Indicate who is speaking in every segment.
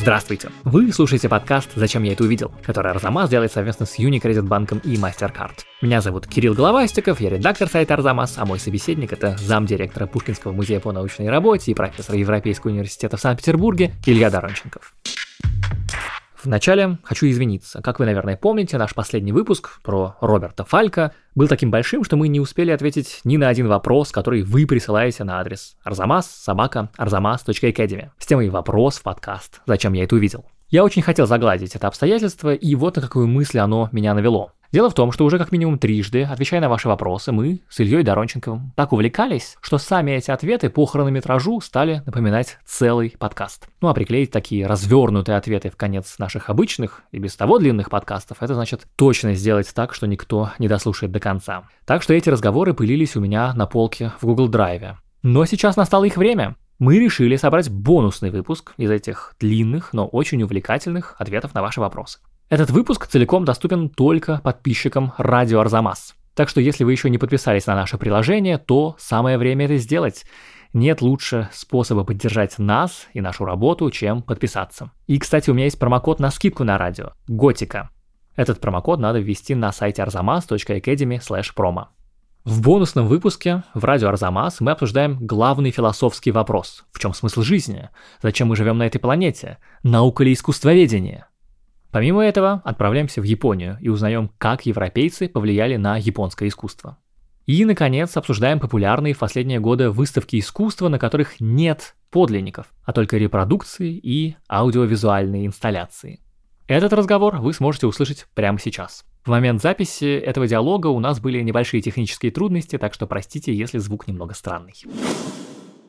Speaker 1: Здравствуйте! Вы слушаете подкаст «Зачем я это увидел», который Арзамас делает совместно с Unicredit банком и MasterCard. Меня зовут Кирилл Головастиков, я редактор сайта Арзамас, а мой собеседник – это замдиректора Пушкинского музея по научной работе и профессор Европейского университета в Санкт-Петербурге Илья Доронченков. Вначале хочу извиниться. Как вы, наверное, помните, наш последний выпуск про Роберта Фалька был таким большим, что мы не успели ответить ни на один вопрос, который вы присылаете на адрес arzamas собака arzamas.academy с темой «Вопрос в подкаст. Зачем я это увидел?». Я очень хотел загладить это обстоятельство, и вот на какую мысль оно меня навело. Дело в том, что уже как минимум трижды, отвечая на ваши вопросы, мы с Ильей Доронченковым так увлекались, что сами эти ответы по хронометражу стали напоминать целый подкаст. Ну а приклеить такие развернутые ответы в конец наших обычных и без того длинных подкастов, это значит точно сделать так, что никто не дослушает до конца. Так что эти разговоры пылились у меня на полке в Google Drive. Но сейчас настало их время. Мы решили собрать бонусный выпуск из этих длинных, но очень увлекательных ответов на ваши вопросы. Этот выпуск целиком доступен только подписчикам Радио Арзамас. Так что если вы еще не подписались на наше приложение, то самое время это сделать. Нет лучше способа поддержать нас и нашу работу, чем подписаться. И, кстати, у меня есть промокод на скидку на радио – Готика. Этот промокод надо ввести на сайте arzamas.academy promo. В бонусном выпуске в радио Арзамас мы обсуждаем главный философский вопрос. В чем смысл жизни? Зачем мы живем на этой планете? Наука или искусствоведение? Помимо этого, отправляемся в Японию и узнаем, как европейцы повлияли на японское искусство. И, наконец, обсуждаем популярные в последние годы выставки искусства, на которых нет подлинников, а только репродукции и аудиовизуальные инсталляции. Этот разговор вы сможете услышать прямо сейчас. В момент записи этого диалога у нас были небольшие технические трудности, так что простите, если звук немного странный.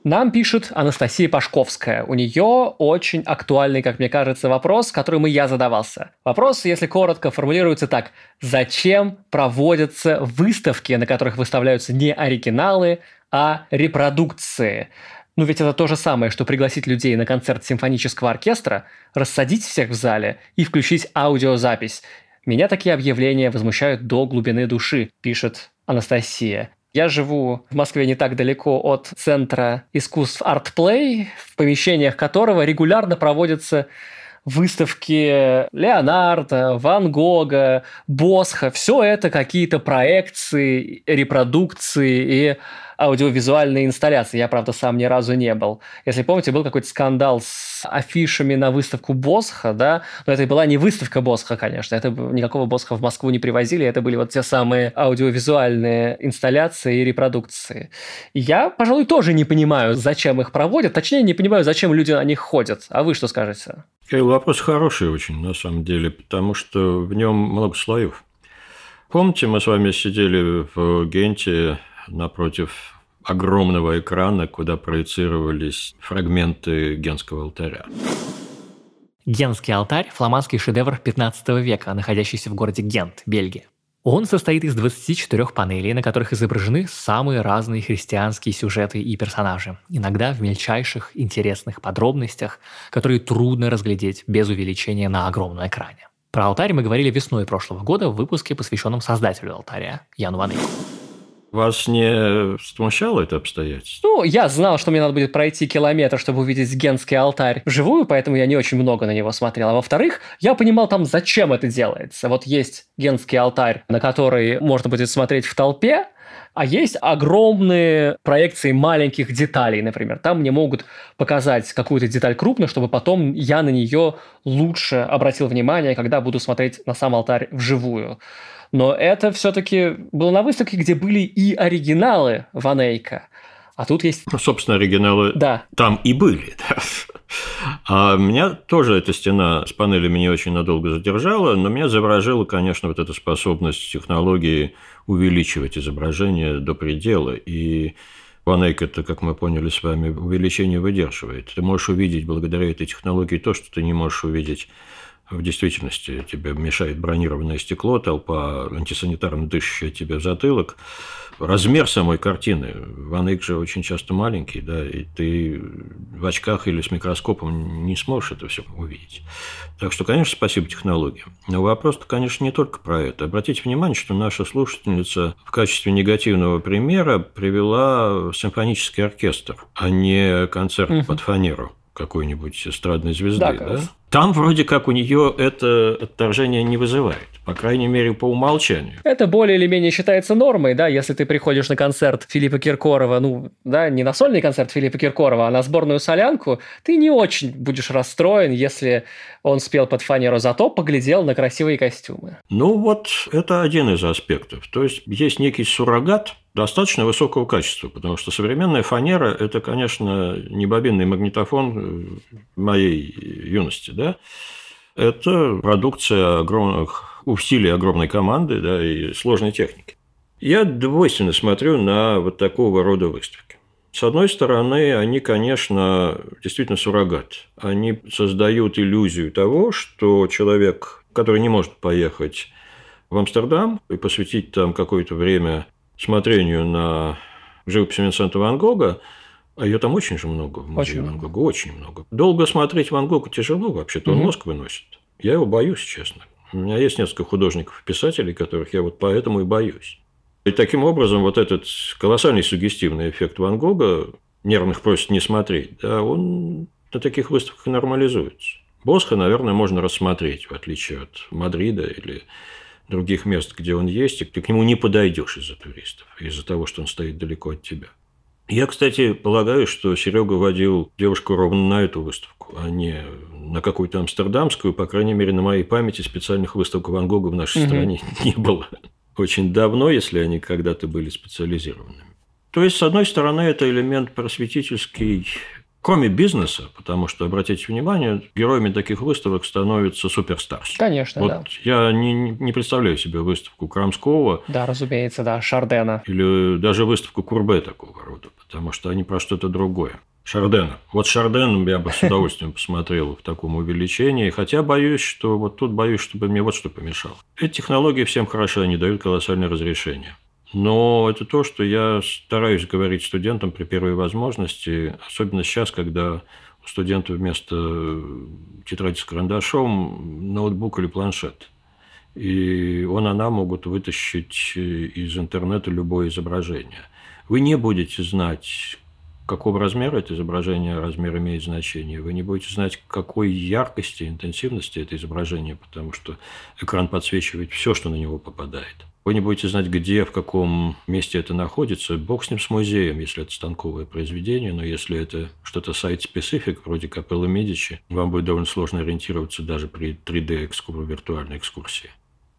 Speaker 1: Нам пишет Анастасия Пашковская. У нее очень актуальный, как мне кажется, вопрос, которым и я задавался. Вопрос, если коротко, формулируется так. Зачем проводятся выставки, на которых выставляются не оригиналы, а репродукции? Ну ведь это то же самое, что пригласить людей на концерт симфонического оркестра, рассадить всех в зале и включить аудиозапись. Меня такие объявления возмущают до глубины души, пишет Анастасия. Я живу в Москве не так далеко от Центра искусств ArtPlay, в помещениях которого регулярно проводятся выставки Леонардо, Ван Гога, Босха. Все это какие-то проекции, репродукции и аудиовизуальные инсталляции. Я, правда, сам ни разу не был. Если помните, был какой-то скандал с афишами на выставку Босха, да, но это была не выставка Босха, конечно, это никакого Босха в Москву не привозили, это были вот те самые аудиовизуальные инсталляции и репродукции. Я, пожалуй, тоже не понимаю, зачем их проводят, точнее, не понимаю, зачем люди на них ходят. А вы что скажете?
Speaker 2: Кирилл, вопрос хороший очень, на самом деле, потому что в нем много слоев. Помните, мы с вами сидели в Генте напротив огромного экрана, куда проецировались фрагменты Генского алтаря.
Speaker 1: Генский алтарь – фламандский шедевр 15 века, находящийся в городе Гент, Бельгия. Он состоит из 24 панелей, на которых изображены самые разные христианские сюжеты и персонажи, иногда в мельчайших интересных подробностях, которые трудно разглядеть без увеличения на огромном экране. Про алтарь мы говорили весной прошлого года в выпуске, посвященном создателю алтаря Яну Ванейку.
Speaker 2: Вас не смущало это обстоятельство?
Speaker 1: Ну, я знал, что мне надо будет пройти километр, чтобы увидеть генский алтарь вживую, поэтому я не очень много на него смотрел. А во-вторых, я понимал там, зачем это делается. Вот есть генский алтарь, на который можно будет смотреть в толпе, а есть огромные проекции маленьких деталей, например. Там мне могут показать какую-то деталь крупно, чтобы потом я на нее лучше обратил внимание, когда буду смотреть на сам алтарь вживую. Но это все-таки было на выставке, где были и оригиналы Ванейка. А тут есть...
Speaker 2: Ну, собственно, оригиналы
Speaker 1: да.
Speaker 2: там и были. Да. А меня тоже эта стена с панелями не очень надолго задержала, но меня заворожила, конечно, вот эта способность технологии увеличивать изображение до предела. И Ванейк это, как мы поняли с вами, увеличение выдерживает. Ты можешь увидеть благодаря этой технологии то, что ты не можешь увидеть в действительности тебе мешает бронированное стекло, толпа антисанитарно дышащая тебе в затылок. Размер самой картины. Ван же очень часто маленький, да, и ты в очках или с микроскопом не сможешь это все увидеть. Так что, конечно, спасибо технологиям. Но вопрос-то, конечно, не только про это. Обратите внимание, что наша слушательница в качестве негативного примера привела симфонический оркестр, а не концерт угу. под фанеру какой-нибудь эстрадной звезды, да? да? Там вроде как у нее это отторжение не вызывает, по крайней мере, по умолчанию.
Speaker 3: Это более или менее считается нормой, да, если ты приходишь на концерт Филиппа Киркорова, ну, да, не на сольный концерт Филиппа Киркорова, а на сборную солянку, ты не очень будешь расстроен, если он спел под фанеру, зато поглядел на красивые костюмы.
Speaker 2: Ну, вот это один из аспектов. То есть, есть некий суррогат, достаточно высокого качества, потому что современная фанера – это, конечно, не бобинный магнитофон моей юности, да, это продукция огромных усилий огромной команды да, и сложной техники. Я двойственно смотрю на вот такого рода выставки. С одной стороны, они, конечно, действительно суррогат. Они создают иллюзию того, что человек, который не может поехать в Амстердам и посвятить там какое-то время смотрению на живопись Винсента Ван Гога, а ее там очень же много в музее очень Ван Гога, очень много. Долго смотреть Ван Гога тяжело вообще-то, он угу. мозг выносит. Я его боюсь, честно. У меня есть несколько художников и писателей, которых я вот поэтому и боюсь. И таким образом вот этот колоссальный сугестивный эффект Ван Гога, нервных просит не смотреть, да, он на таких выставках нормализуется. Босха, наверное, можно рассмотреть, в отличие от Мадрида или других мест, где он есть, и ты к нему не подойдешь из-за туристов, из-за того, что он стоит далеко от тебя. Я, кстати, полагаю, что Серега водил девушку ровно на эту выставку, а не на какую-то амстердамскую. По крайней мере, на моей памяти специальных выставок Ван Гога в нашей угу. стране не было. Очень давно, если они когда-то были специализированными. То есть, с одной стороны, это элемент просветительский Кроме бизнеса, потому что, обратите внимание, героями таких выставок становятся суперстарс.
Speaker 3: Конечно,
Speaker 2: вот
Speaker 3: да.
Speaker 2: Я не, не представляю себе выставку Крамского.
Speaker 3: Да, разумеется, да, Шардена.
Speaker 2: Или даже выставку Курбе такого рода, потому что они про что-то другое. Шардена. Вот Шарден я бы с удовольствием посмотрел в таком увеличении, хотя боюсь, что вот тут боюсь, чтобы мне вот что помешало. Эти технологии всем хорошо, они дают колоссальное разрешение. Но это то, что я стараюсь говорить студентам при первой возможности, особенно сейчас, когда у студента вместо тетради с карандашом ноутбук или планшет. И он, она могут вытащить из интернета любое изображение. Вы не будете знать, какого размера это изображение, размер имеет значение. Вы не будете знать, какой яркости, интенсивности это изображение, потому что экран подсвечивает все, что на него попадает. Вы не будете знать, где, в каком месте это находится. Бог с ним с музеем, если это станковое произведение, но если это что-то сайт-специфик, вроде Капеллы Медичи, вам будет довольно сложно ориентироваться даже при 3D-экскурсии, виртуальной экскурсии.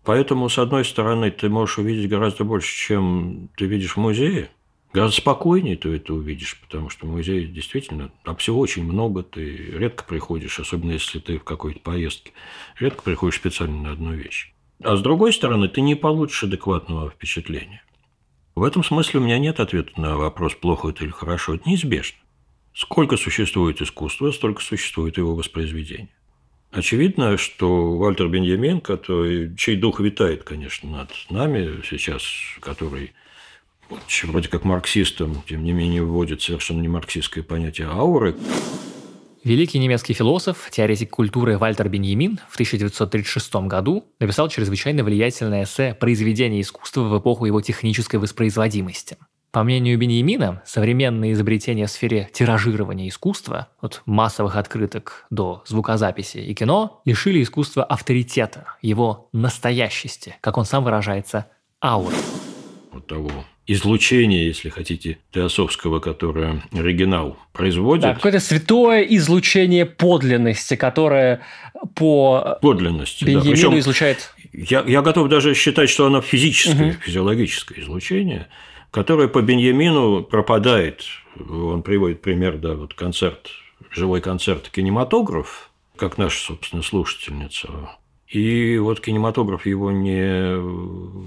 Speaker 2: Поэтому, с одной стороны, ты можешь увидеть гораздо больше, чем ты видишь в музее. Гораздо спокойнее ты это увидишь, потому что в музее действительно там всего очень много, ты редко приходишь, особенно если ты в какой-то поездке, редко приходишь специально на одну вещь. А с другой стороны, ты не получишь адекватного впечатления. В этом смысле у меня нет ответа на вопрос, плохо это или хорошо. Это неизбежно. Сколько существует искусства, столько существует его воспроизведение. Очевидно, что Вальтер Беньямин, который, чей дух витает, конечно, над нами сейчас, который вроде как марксистом, тем не менее вводит совершенно не марксистское понятие ауры,
Speaker 3: Великий немецкий философ, теоретик культуры Вальтер Беньямин в 1936 году написал чрезвычайно влиятельное эссе «Произведение искусства в эпоху его технической воспроизводимости». По мнению Беньямина, современные изобретения в сфере тиражирования искусства, от массовых открыток до звукозаписи и кино, лишили искусства авторитета, его настоящести, как он сам выражается, ауры.
Speaker 2: Вот того излучение, если хотите, теософского, которое оригинал производит. Да,
Speaker 3: какое-то святое излучение подлинности, которое по
Speaker 2: подлинности,
Speaker 3: Беньямину да. Причем излучает.
Speaker 2: Я, я готов даже считать, что оно физическое, угу. физиологическое излучение, которое по Беньямину пропадает. Он приводит пример, да, вот концерт, живой концерт кинематограф, как наша, собственно, слушательница. И вот кинематограф его не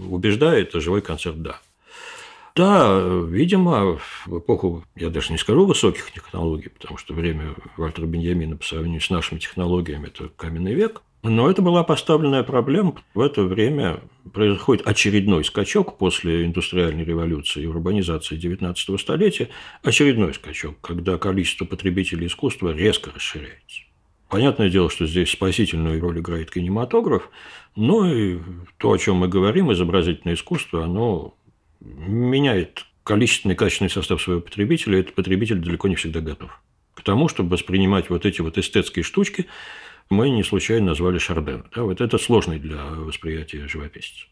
Speaker 2: убеждает, а живой концерт – да. Да, видимо, в эпоху, я даже не скажу высоких технологий, потому что время Вальтера Беньямина по сравнению с нашими технологиями – это каменный век. Но это была поставленная проблема. В это время происходит очередной скачок после индустриальной революции и урбанизации XIX столетия. Очередной скачок, когда количество потребителей искусства резко расширяется. Понятное дело, что здесь спасительную роль играет кинематограф, но и то, о чем мы говорим, изобразительное искусство, оно меняет количественный качественный состав своего потребителя, этот потребитель далеко не всегда готов к тому, чтобы воспринимать вот эти вот эстетские штучки, мы не случайно назвали Шардена. Да, вот это сложный для восприятия живописец.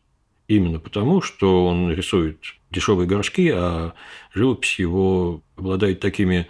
Speaker 2: Именно потому, что он рисует дешевые горшки, а живопись его обладает такими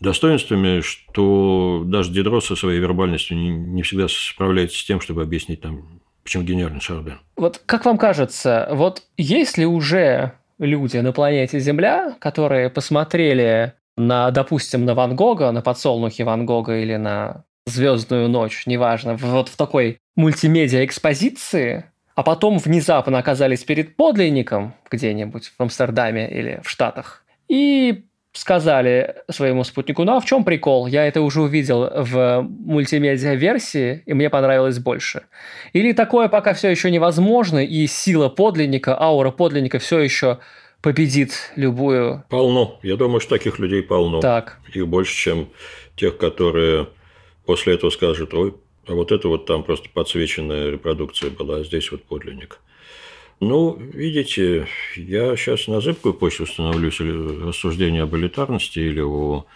Speaker 2: достоинствами, что даже Дидрос со своей вербальностью не всегда справляется с тем, чтобы объяснить там, почему гениальный Шарден.
Speaker 3: Вот как вам кажется, вот есть ли уже люди на планете Земля, которые посмотрели на, допустим, на Ван Гога, на подсолнухи Ван Гога или на звездную ночь, неважно, вот в такой мультимедиа-экспозиции, а потом внезапно оказались перед подлинником где-нибудь в Амстердаме или в Штатах, и сказали своему спутнику, ну а в чем прикол? Я это уже увидел в мультимедиа-версии, и мне понравилось больше. Или такое пока все еще невозможно, и сила подлинника, аура подлинника все еще победит любую...
Speaker 2: Полно. Я думаю, что таких людей полно.
Speaker 3: Так.
Speaker 2: Их больше, чем тех, которые после этого скажут, ой, а вот это вот там просто подсвеченная репродукция была, а здесь вот подлинник. Ну, видите, я сейчас на зыбкую почву становлюсь рассуждение об элитарности или о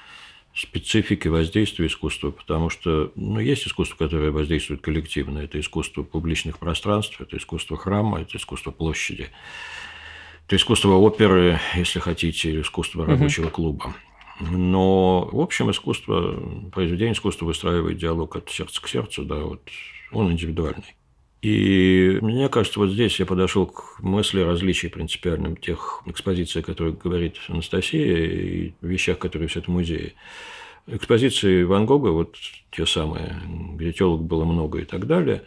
Speaker 2: специфике воздействия искусства, потому что ну, есть искусство, которое воздействует коллективно. Это искусство публичных пространств, это искусство храма, это искусство площади. Это искусство оперы, если хотите, или искусство рабочего клуба. Но, в общем, искусство, произведение искусства выстраивает диалог от сердца к сердцу, да, вот он индивидуальный. И мне кажется, вот здесь я подошел к мысли различий принципиальным тех экспозиций, о которых говорит Анастасия, и вещах, которые все это музее. Экспозиции Ван Гога, вот те самые, где телок было много и так далее,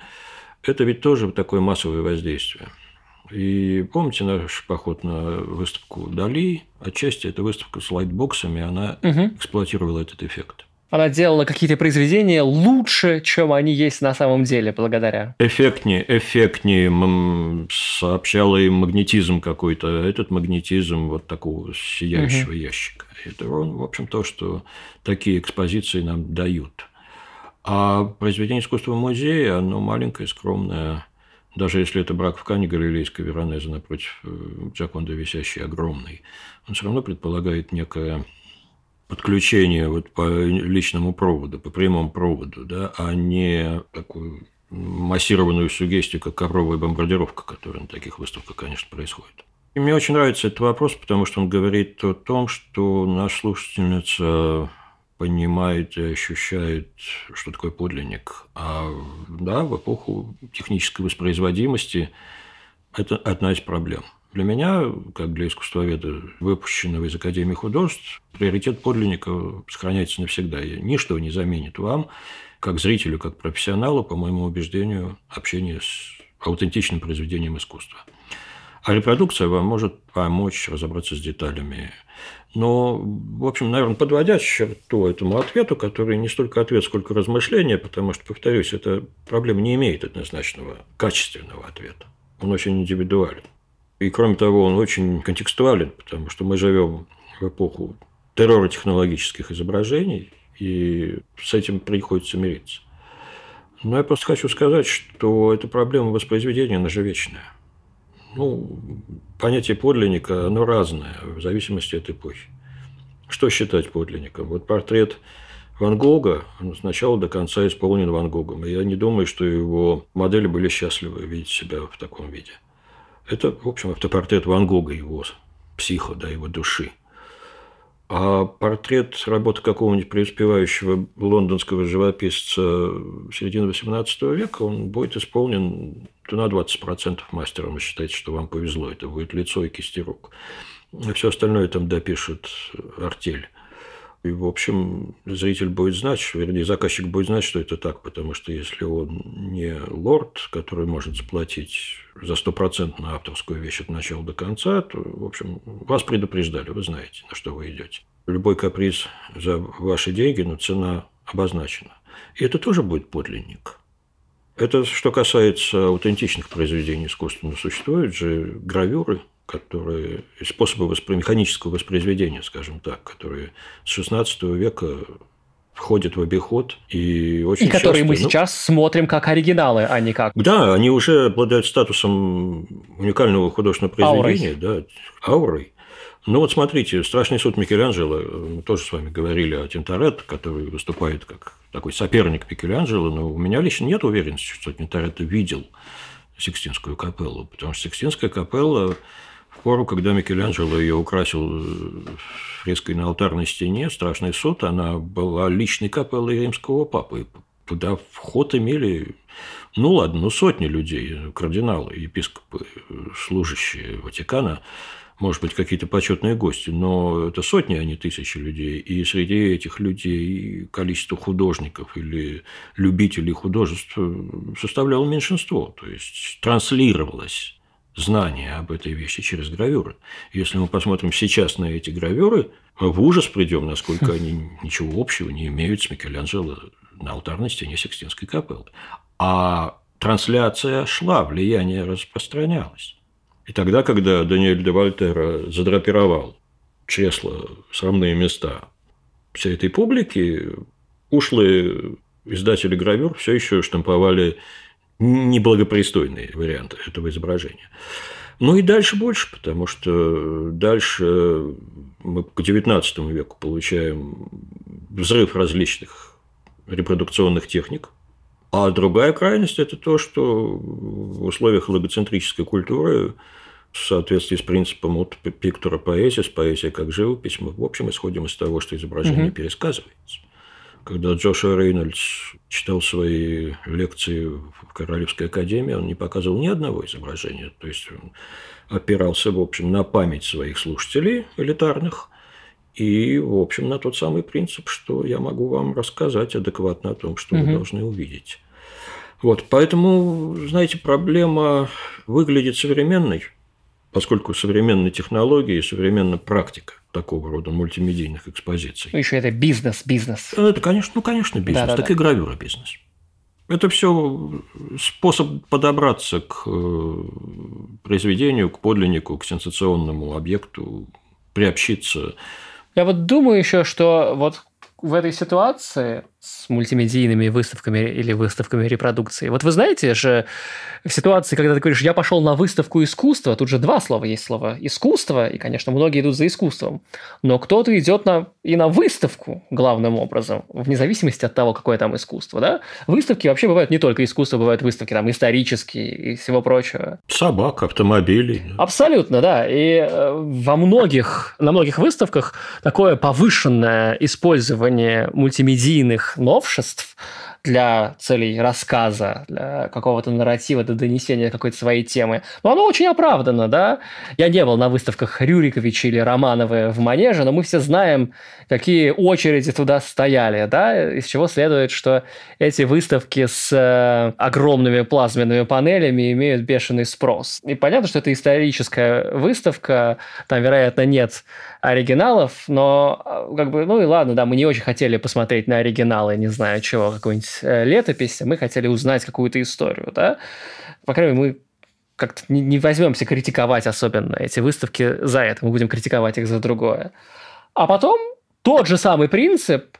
Speaker 2: это ведь тоже такое массовое воздействие – и помните наш поход на выставку Дали? Отчасти эта выставка с лайтбоксами, она угу. эксплуатировала этот эффект.
Speaker 3: Она делала какие-то произведения лучше, чем они есть на самом деле, благодаря.
Speaker 2: Эффектнее, эффектнее сообщала им магнетизм какой-то. Этот магнетизм вот такого сияющего угу. ящика. Это, в общем, то, что такие экспозиции нам дают. А произведение искусства музея, оно маленькое, скромное, даже если это брак в Кане Галилейской Веронезе напротив э, Джаконда висящий огромный, он все равно предполагает некое подключение вот по личному проводу, по прямому проводу, да, а не такую массированную сугестию, как ковровая бомбардировка, которая на таких выставках, конечно, происходит. И мне очень нравится этот вопрос, потому что он говорит о том, что наша слушательница понимает и ощущает, что такое подлинник. А да, в эпоху технической воспроизводимости это одна из проблем. Для меня, как для искусствоведа, выпущенного из Академии художеств, приоритет подлинника сохраняется навсегда. И ничто не заменит вам, как зрителю, как профессионалу, по моему убеждению, общение с аутентичным произведением искусства. А репродукция вам может помочь разобраться с деталями но, в общем, наверное, подводя черту этому ответу, который не столько ответ, сколько размышление, потому что, повторюсь, эта проблема не имеет однозначного качественного ответа. Он очень индивидуален. И, кроме того, он очень контекстуален, потому что мы живем в эпоху террора технологических изображений, и с этим приходится мириться. Но я просто хочу сказать, что эта проблема воспроизведения, она же вечная. Ну, понятие подлинника, оно разное в зависимости от эпохи. Что считать подлинником? Вот портрет Ван Гога он с начала до конца исполнен Ван Гогом. И я не думаю, что его модели были счастливы видеть себя в таком виде. Это, в общем, автопортрет Ван Гога, его психо, да, его души. А портрет работы какого-нибудь преуспевающего лондонского живописца середины XVIII века, он будет исполнен на 20% мастером. Вы считаете, что вам повезло. Это будет лицо и кисти рук. Все остальное там допишет артель. И, в общем, зритель будет знать, вернее, заказчик будет знать, что это так, потому что если он не лорд, который может заплатить за стопроцентную авторскую вещь от начала до конца, то, в общем, вас предупреждали, вы знаете, на что вы идете. Любой каприз за ваши деньги, но цена обозначена. И это тоже будет подлинник. Это что касается аутентичных произведений искусства. Но существуют же гравюры, которые способы воспро... механического воспроизведения, скажем так, которые с XVI века входят в обиход и очень
Speaker 3: И которые
Speaker 2: часто,
Speaker 3: мы ну, сейчас смотрим как оригиналы, а не как...
Speaker 2: Да, они уже обладают статусом уникального художественного произведения, аурой. да, аурой. Ну вот смотрите, «Страшный суд Микеланджело», мы тоже с вами говорили о Тинторетто, который выступает как такой соперник Микеланджело, но у меня лично нет уверенности, что Тинторетто видел Сикстинскую капеллу, потому что Сикстинская капелла пору, когда Микеланджело ее украсил фреской на алтарной стене, страшный суд, она была личной капеллой римского папы. Туда вход имели, ну ладно, ну сотни людей, кардиналы, епископы, служащие Ватикана, может быть, какие-то почетные гости, но это сотни, а не тысячи людей. И среди этих людей количество художников или любителей художеств составляло меньшинство. То есть транслировалось знание об этой вещи через гравюры. Если мы посмотрим сейчас на эти гравюры, в ужас придем, насколько они ничего общего не имеют с Микеланджело на алтарной стене Сикстинской капеллы. А трансляция шла, влияние распространялось. И тогда, когда Даниэль де Вольтера задрапировал чресла, срамные места всей этой публики, ушлые издатели гравюр все еще штамповали неблагопристойные варианты этого изображения. Ну и дальше больше, потому что дальше мы к XIX веку получаем взрыв различных репродукционных техник. А другая крайность – это то, что в условиях логоцентрической культуры в соответствии с принципом от пиктора поэзия, с поэзией как живопись, мы в общем исходим из того, что изображение угу. пересказывается. Когда Джошуа Рейнольдс читал свои лекции в Королевской академии, он не показывал ни одного изображения. То есть он опирался, в общем, на память своих слушателей элитарных и, в общем, на тот самый принцип, что я могу вам рассказать адекватно о том, что угу. вы должны увидеть. Вот, поэтому, знаете, проблема выглядит современной, поскольку современные технологии и современная практика такого рода мультимедийных экспозиций.
Speaker 3: Ну, еще это бизнес, бизнес.
Speaker 2: Это, конечно, ну, конечно, бизнес, да, да, так да. и гравюра бизнес. Это все способ подобраться к э, произведению, к подлиннику, к сенсационному объекту, приобщиться.
Speaker 3: Я вот думаю еще, что вот в этой ситуации с мультимедийными выставками или выставками репродукции. Вот вы знаете же, в ситуации, когда ты говоришь, я пошел на выставку искусства, тут же два слова есть слово искусство, и, конечно, многие идут за искусством, но кто-то идет на, и на выставку главным образом, вне зависимости от того, какое там искусство, да? Выставки вообще бывают не только искусство, бывают выставки там исторические и всего прочего.
Speaker 2: Собак, автомобилей.
Speaker 3: Абсолютно, да. И э, во многих, на многих выставках такое повышенное использование мультимедийных новшеств для целей рассказа, для какого-то нарратива, для донесения какой-то своей темы. Но оно очень оправдано, да? Я не был на выставках Рюриковича или Романовы в Манеже, но мы все знаем, какие очереди туда стояли, да? Из чего следует, что эти выставки с э, огромными плазменными панелями имеют бешеный спрос. И понятно, что это историческая выставка, там, вероятно, нет оригиналов, но э, как бы, ну и ладно, да, мы не очень хотели посмотреть на оригиналы, не знаю чего, какую-нибудь э, летопись, мы хотели узнать какую-то историю, да. По крайней мере, мы как-то не возьмемся критиковать особенно эти выставки за это, мы будем критиковать их за другое. А потом тот же самый принцип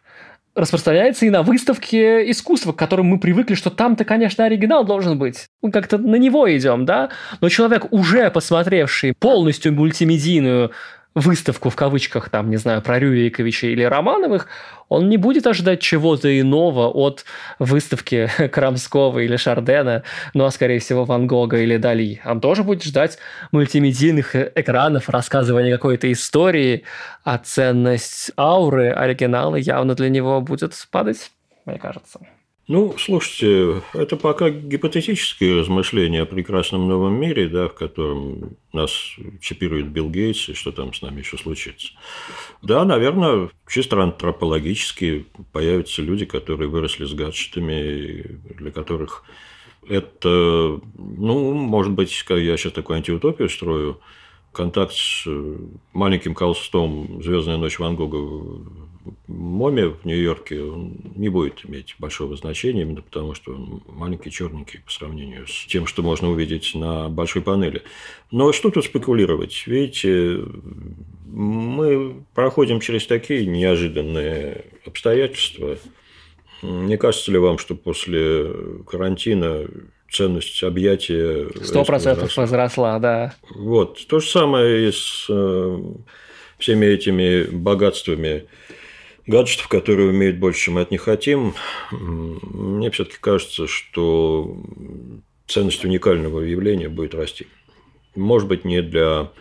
Speaker 3: распространяется и на выставке искусства, к которым мы привыкли, что там-то, конечно, оригинал должен быть. Мы как-то на него идем, да? Но человек, уже посмотревший полностью мультимедийную выставку в кавычках, там, не знаю, про Рюриковича или Романовых, он не будет ожидать чего-то иного от выставки Крамского или Шардена, ну а скорее всего Ван Гога или Дали. Он тоже будет ждать мультимедийных экранов, рассказывания какой-то истории, а ценность ауры оригинала явно для него будет падать, мне кажется.
Speaker 2: Ну, слушайте, это пока гипотетические размышления о прекрасном новом мире, да, в котором нас чипирует Билл Гейтс, и что там с нами еще случится. Да, наверное, чисто антропологически появятся люди, которые выросли с гаджетами, для которых это, ну, может быть, я сейчас такую антиутопию строю, контакт с маленьким колстом «Звездная ночь Ван Гога» Моме в Нью-Йорке не будет иметь большого значения, именно потому что он маленький, черненький по сравнению с тем, что можно увидеть на большой панели. Но что тут спекулировать? Видите, мы проходим через такие неожиданные обстоятельства. Не кажется ли вам, что после карантина ценность объятия...
Speaker 3: Сто процентов возросла, да.
Speaker 2: Вот. То же самое и с э, всеми этими богатствами гаджетов, которые умеют больше, чем мы от них хотим, мне все-таки кажется, что ценность уникального явления будет расти. Может быть, не для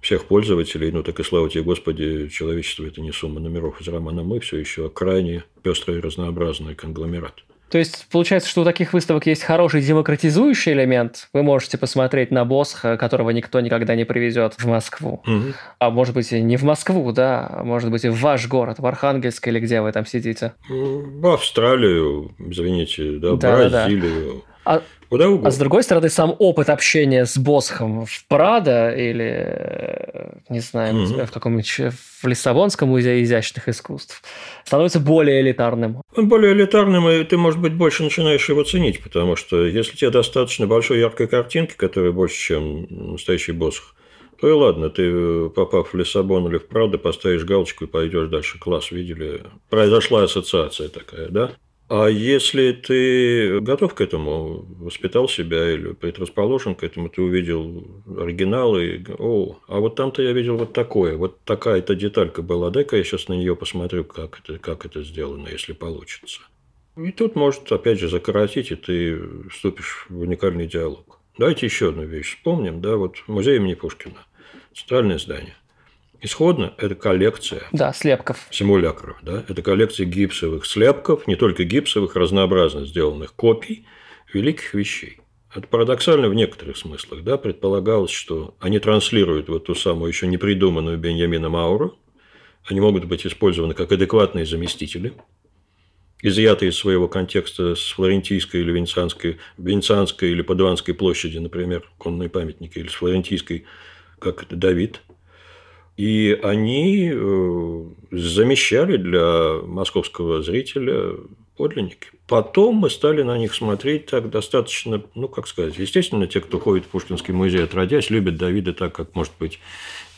Speaker 2: всех пользователей, ну так и слава тебе, Господи, человечество – это не сумма номеров из романа «Мы», все еще крайне пестрый и разнообразный конгломерат.
Speaker 3: То есть, получается, что у таких выставок есть хороший демократизующий элемент. Вы можете посмотреть на Босха, которого никто никогда не привезет в Москву. Угу. А может быть, не в Москву, да, а может быть, и в ваш город, в Архангельск или где вы там сидите.
Speaker 2: В Австралию, извините, да, да Бразилию.
Speaker 3: Да, да. А Куда угодно. А с другой стороны, сам опыт общения с Босхом в Прадо или, не знаю, mm-hmm. в каком-нибудь в Лиссабонском музее изящных искусств становится более элитарным.
Speaker 2: Он более элитарным, и ты, может быть, больше начинаешь его ценить, потому что если тебе достаточно большой яркой картинки, которая больше, чем настоящий Босх, то и ладно, ты, попав в Лиссабон или в Прадо, поставишь галочку и пойдешь дальше. Класс, видели? Произошла ассоциация такая, да? А если ты готов к этому, воспитал себя или предрасположен к этому, ты увидел оригинал и о, а вот там-то я видел вот такое, вот такая-то деталька была, дай-ка я сейчас на нее посмотрю, как это, как это сделано, если получится. И тут может, опять же, закоротить, и ты вступишь в уникальный диалог. Давайте еще одну вещь вспомним, да, вот музей имени Пушкина, центральное здание – Исходно это коллекция
Speaker 3: да, слепков.
Speaker 2: симулякров. Да? Это коллекция гипсовых слепков, не только гипсовых, разнообразно сделанных копий великих вещей. Это парадоксально в некоторых смыслах. Да? Предполагалось, что они транслируют вот ту самую еще не придуманную Беньямина Мауру. Они могут быть использованы как адекватные заместители, изъятые из своего контекста с флорентийской или венецианской, венецианской или падуанской площади, например, конные памятники, или с флорентийской, как это Давид – и они э, замещали для московского зрителя подлинники. Потом мы стали на них смотреть так достаточно, ну, как сказать, естественно, те, кто ходит в Пушкинский музей отродясь, любят Давида так, как, может быть,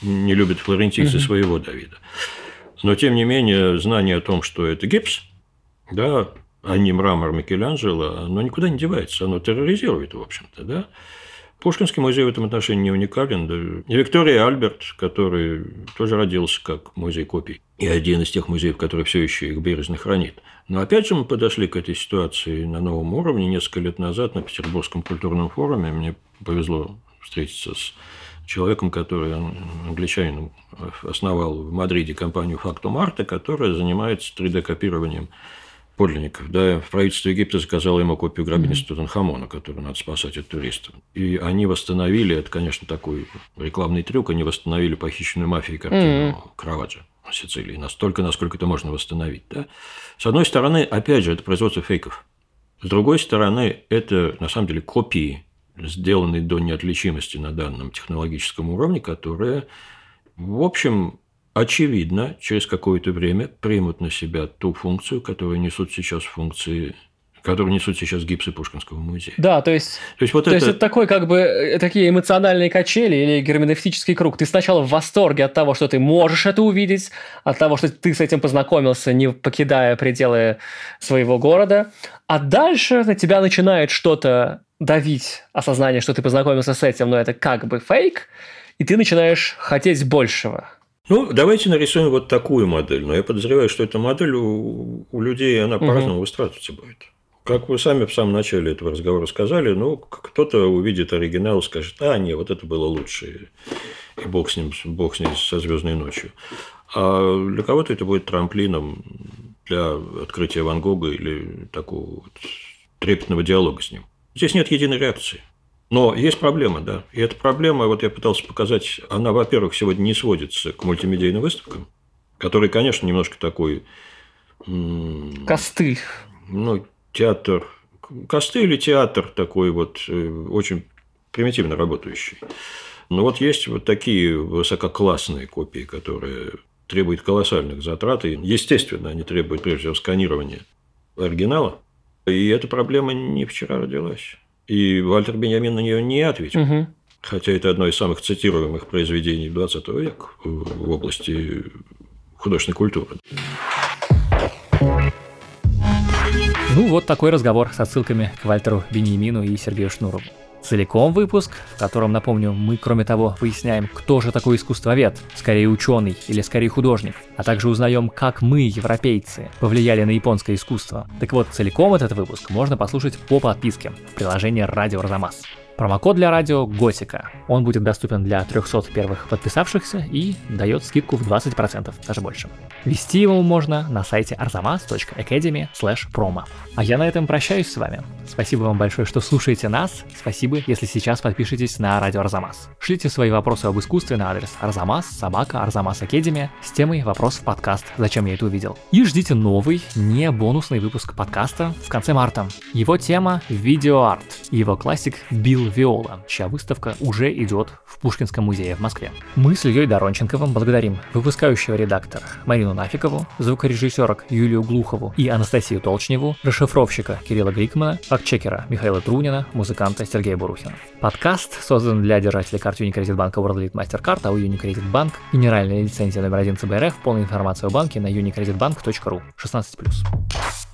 Speaker 2: не любят флорентийцы угу. своего Давида. Но, тем не менее, знание о том, что это гипс, да, а не мрамор Микеланджело, оно никуда не девается, оно терроризирует, в общем-то, да. Пушкинский музей в этом отношении не уникален. Да. И Виктория Альберт, который тоже родился как музей копий, и один из тех музеев, который все еще их бережно хранит. Но опять же мы подошли к этой ситуации на новом уровне. Несколько лет назад на Петербургском культурном форуме мне повезло встретиться с человеком, который англичанин основал в Мадриде компанию Factum Arte, которая занимается 3D-копированием подлинников. Да, правительство Египта заказало ему копию гробницы mm-hmm. Тутанхамона, которую надо спасать от туристов. И они восстановили, это, конечно, такой рекламный трюк, они восстановили похищенную мафией картину mm-hmm. Краваджа на Сицилии. Настолько, насколько это можно восстановить. Да? С одной стороны, опять же, это производство фейков. С другой стороны, это, на самом деле, копии, сделанные до неотличимости на данном технологическом уровне, которые, в общем, очевидно, через какое-то время примут на себя ту функцию, которую несут сейчас функции которые несут сейчас гипсы Пушкинского музея.
Speaker 3: Да, то есть, то есть, вот то это... есть это такой как бы э, такие эмоциональные качели или герменевтический круг. Ты сначала в восторге от того, что ты можешь это увидеть, от того, что ты с этим познакомился, не покидая пределы своего города, а дальше на тебя начинает что-то давить осознание, что ты познакомился с этим, но это как бы фейк, и ты начинаешь хотеть большего.
Speaker 2: Ну, давайте нарисуем вот такую модель. Но я подозреваю, что эта модель у, у людей, она по-разному выстраиваться будет. Как вы сами в самом начале этого разговора сказали, ну, кто-то увидит оригинал и скажет, а, нет, вот это было лучше, и бог с ним, бог с ним со звездной ночью. А для кого-то это будет трамплином для открытия Ван Гога или такого вот трепетного диалога с ним. Здесь нет единой реакции. Но есть проблема, да. И эта проблема, вот я пытался показать, она, во-первых, сегодня не сводится к мультимедийным выставкам, которые, конечно, немножко такой...
Speaker 3: Костыль.
Speaker 2: Ну, театр... Костыль или театр такой вот э, очень примитивно работающий. Но вот есть вот такие высококлассные копии, которые требуют колоссальных затрат, и, естественно, они требуют, прежде всего, сканирования оригинала. И эта проблема не вчера родилась. И Вальтер Бенjamin на нее не ответил. Угу. Хотя это одно из самых цитируемых произведений XX века в области художественной культуры.
Speaker 3: Ну, вот такой разговор со ссылками к Вальтеру Беньямину и Сергею Шнурову.
Speaker 1: Целиком выпуск, в котором, напомню, мы, кроме того, выясняем, кто же такой искусствовед, скорее ученый или скорее художник, а также узнаем, как мы, европейцы, повлияли на японское искусство. Так вот, целиком этот выпуск можно послушать по подписке в приложении «Радио Арзамас». Промокод для радио Готика. Он будет доступен для 300 первых подписавшихся и дает скидку в 20%, даже больше. Вести его можно на сайте arzamas.academy promo. А я на этом прощаюсь с вами. Спасибо вам большое, что слушаете нас. Спасибо, если сейчас подпишетесь на радио Арзамас. Шлите свои вопросы об искусстве на адрес arzamas собака Арзамас Академия с темой «Вопрос в подкаст. Зачем я это увидел?» И ждите новый, не бонусный выпуск подкаста в конце марта. Его тема – видеоарт. Его классик Билл Виола, чья выставка уже идет в Пушкинском музее в Москве. Мы с Ильей Доронченковым благодарим выпускающего редактора Марину Нафикову, звукорежиссерок Юлию Глухову и Анастасию Толчневу, расшифровщика Кирилла Грикмана, фактчекера Михаила Трунина, музыканта Сергея Бурухина. Подкаст создан для держателей карт Unicredit банка World Elite MasterCard, а у Unicredit Bank генеральная лицензия номер один ЦБРФ, полная информация о банке на unicreditbank.ru 16+.